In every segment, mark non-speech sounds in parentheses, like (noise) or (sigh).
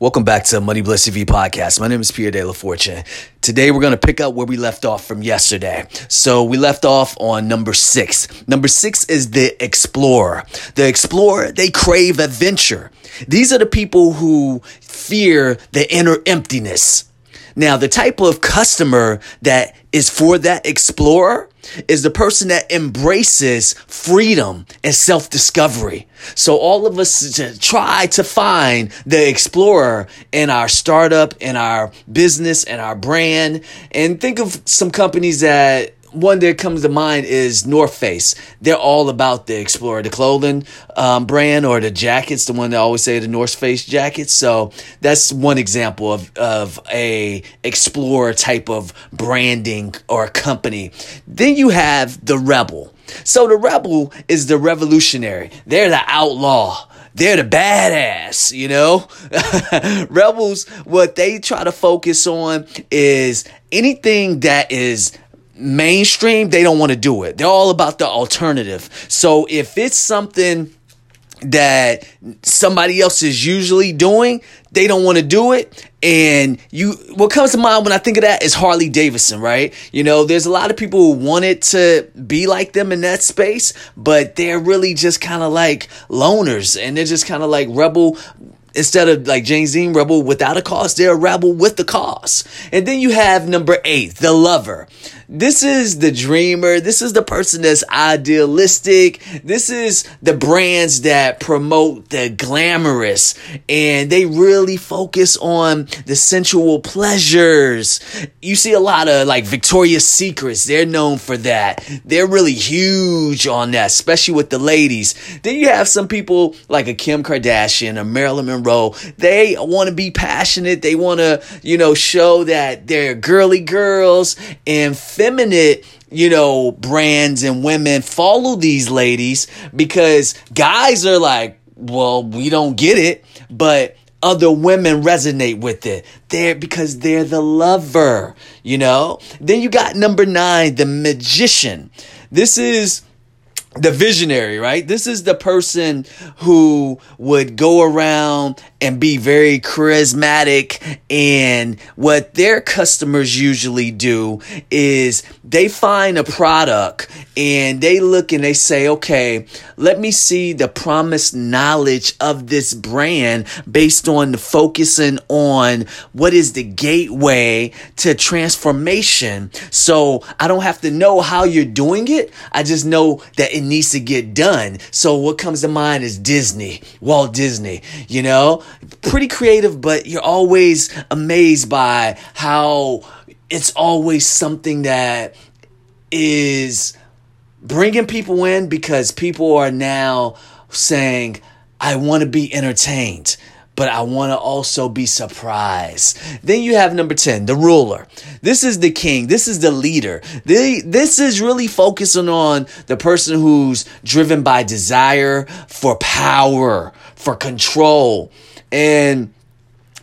Welcome back to Money Bliss TV podcast. My name is Pierre De La Fortune. Today we're going to pick up where we left off from yesterday. So we left off on number six. Number six is the explorer. The explorer, they crave adventure. These are the people who fear the inner emptiness. Now, the type of customer that is for that explorer is the person that embraces freedom and self discovery. So, all of us try to find the explorer in our startup, in our business, and our brand. And think of some companies that one that comes to mind is North Face. They're all about the Explorer, the clothing um, brand or the jackets, the one they always say the North Face jackets. So that's one example of, of a Explorer type of branding or company. Then you have the Rebel. So the Rebel is the revolutionary. They're the outlaw they're the badass, you know? (laughs) Rebels, what they try to focus on is anything that is mainstream, they don't want to do it. They're all about the alternative. So if it's something that somebody else is usually doing, they don't want to do it. And you, what comes to mind when I think of that is Harley Davidson, right? You know, there's a lot of people who want it to be like them in that space, but they're really just kind of like loners and they're just kind of like rebel instead of like James Dean rebel without a cause, they're a rebel with the cause. And then you have number eight, the lover. This is the dreamer. This is the person that's idealistic. This is the brands that promote the glamorous and they really focus on the sensual pleasures. You see a lot of like Victoria's Secrets. They're known for that. They're really huge on that, especially with the ladies. Then you have some people like a Kim Kardashian, a Marilyn Monroe. They want to be passionate. They want to, you know, show that they're girly girls and feminine you know, brands and women follow these ladies because guys are like, well, we don't get it, but other women resonate with it. They're because they're the lover, you know? Then you got number nine, the magician. This is the visionary, right? This is the person who would go around and be very charismatic. And what their customers usually do is they find a product and they look and they say, okay, let me see the promised knowledge of this brand based on the focusing on what is the gateway to transformation. So I don't have to know how you're doing it. I just know that it needs to get done. So what comes to mind is Disney, Walt Disney, you know, pretty creative, but you're always amazed by how it's always something that is bringing people in because people are now saying, I want to be entertained but I want to also be surprised. Then you have number 10, the ruler. This is the king. This is the leader. this is really focusing on the person who's driven by desire for power, for control. And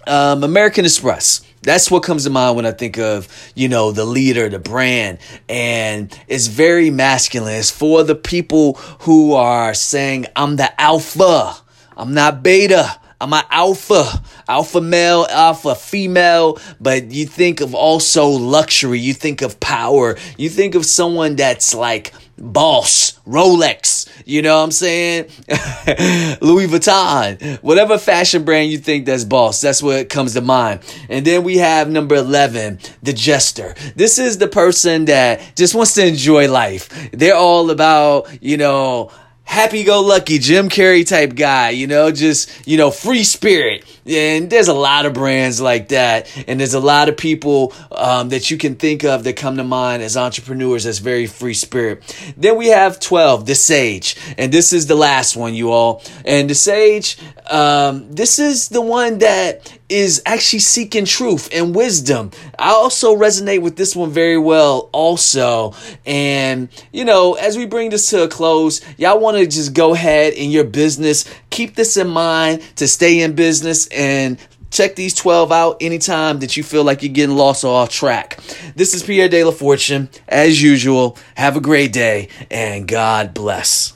um, American Express. That's what comes to mind when I think of, you know, the leader, the brand. And it's very masculine. It's for the people who are saying, I'm the alpha. I'm not beta. I'm an alpha, alpha male, alpha female, but you think of also luxury. You think of power. You think of someone that's like boss, Rolex, you know what I'm saying? (laughs) Louis Vuitton, whatever fashion brand you think that's boss, that's what comes to mind. And then we have number 11, the jester. This is the person that just wants to enjoy life. They're all about, you know, happy go lucky Jim Carrey type guy, you know, just, you know, free spirit. Yeah, and there's a lot of brands like that. And there's a lot of people um, that you can think of that come to mind as entrepreneurs as very free spirit. Then we have 12, the sage. And this is the last one, you all. And the sage, um, this is the one that is actually seeking truth and wisdom. I also resonate with this one very well, also. And, you know, as we bring this to a close, y'all want to just go ahead in your business, keep this in mind to stay in business and check these 12 out anytime that you feel like you're getting lost or off track. This is Pierre De La Fortune. As usual, have a great day and God bless.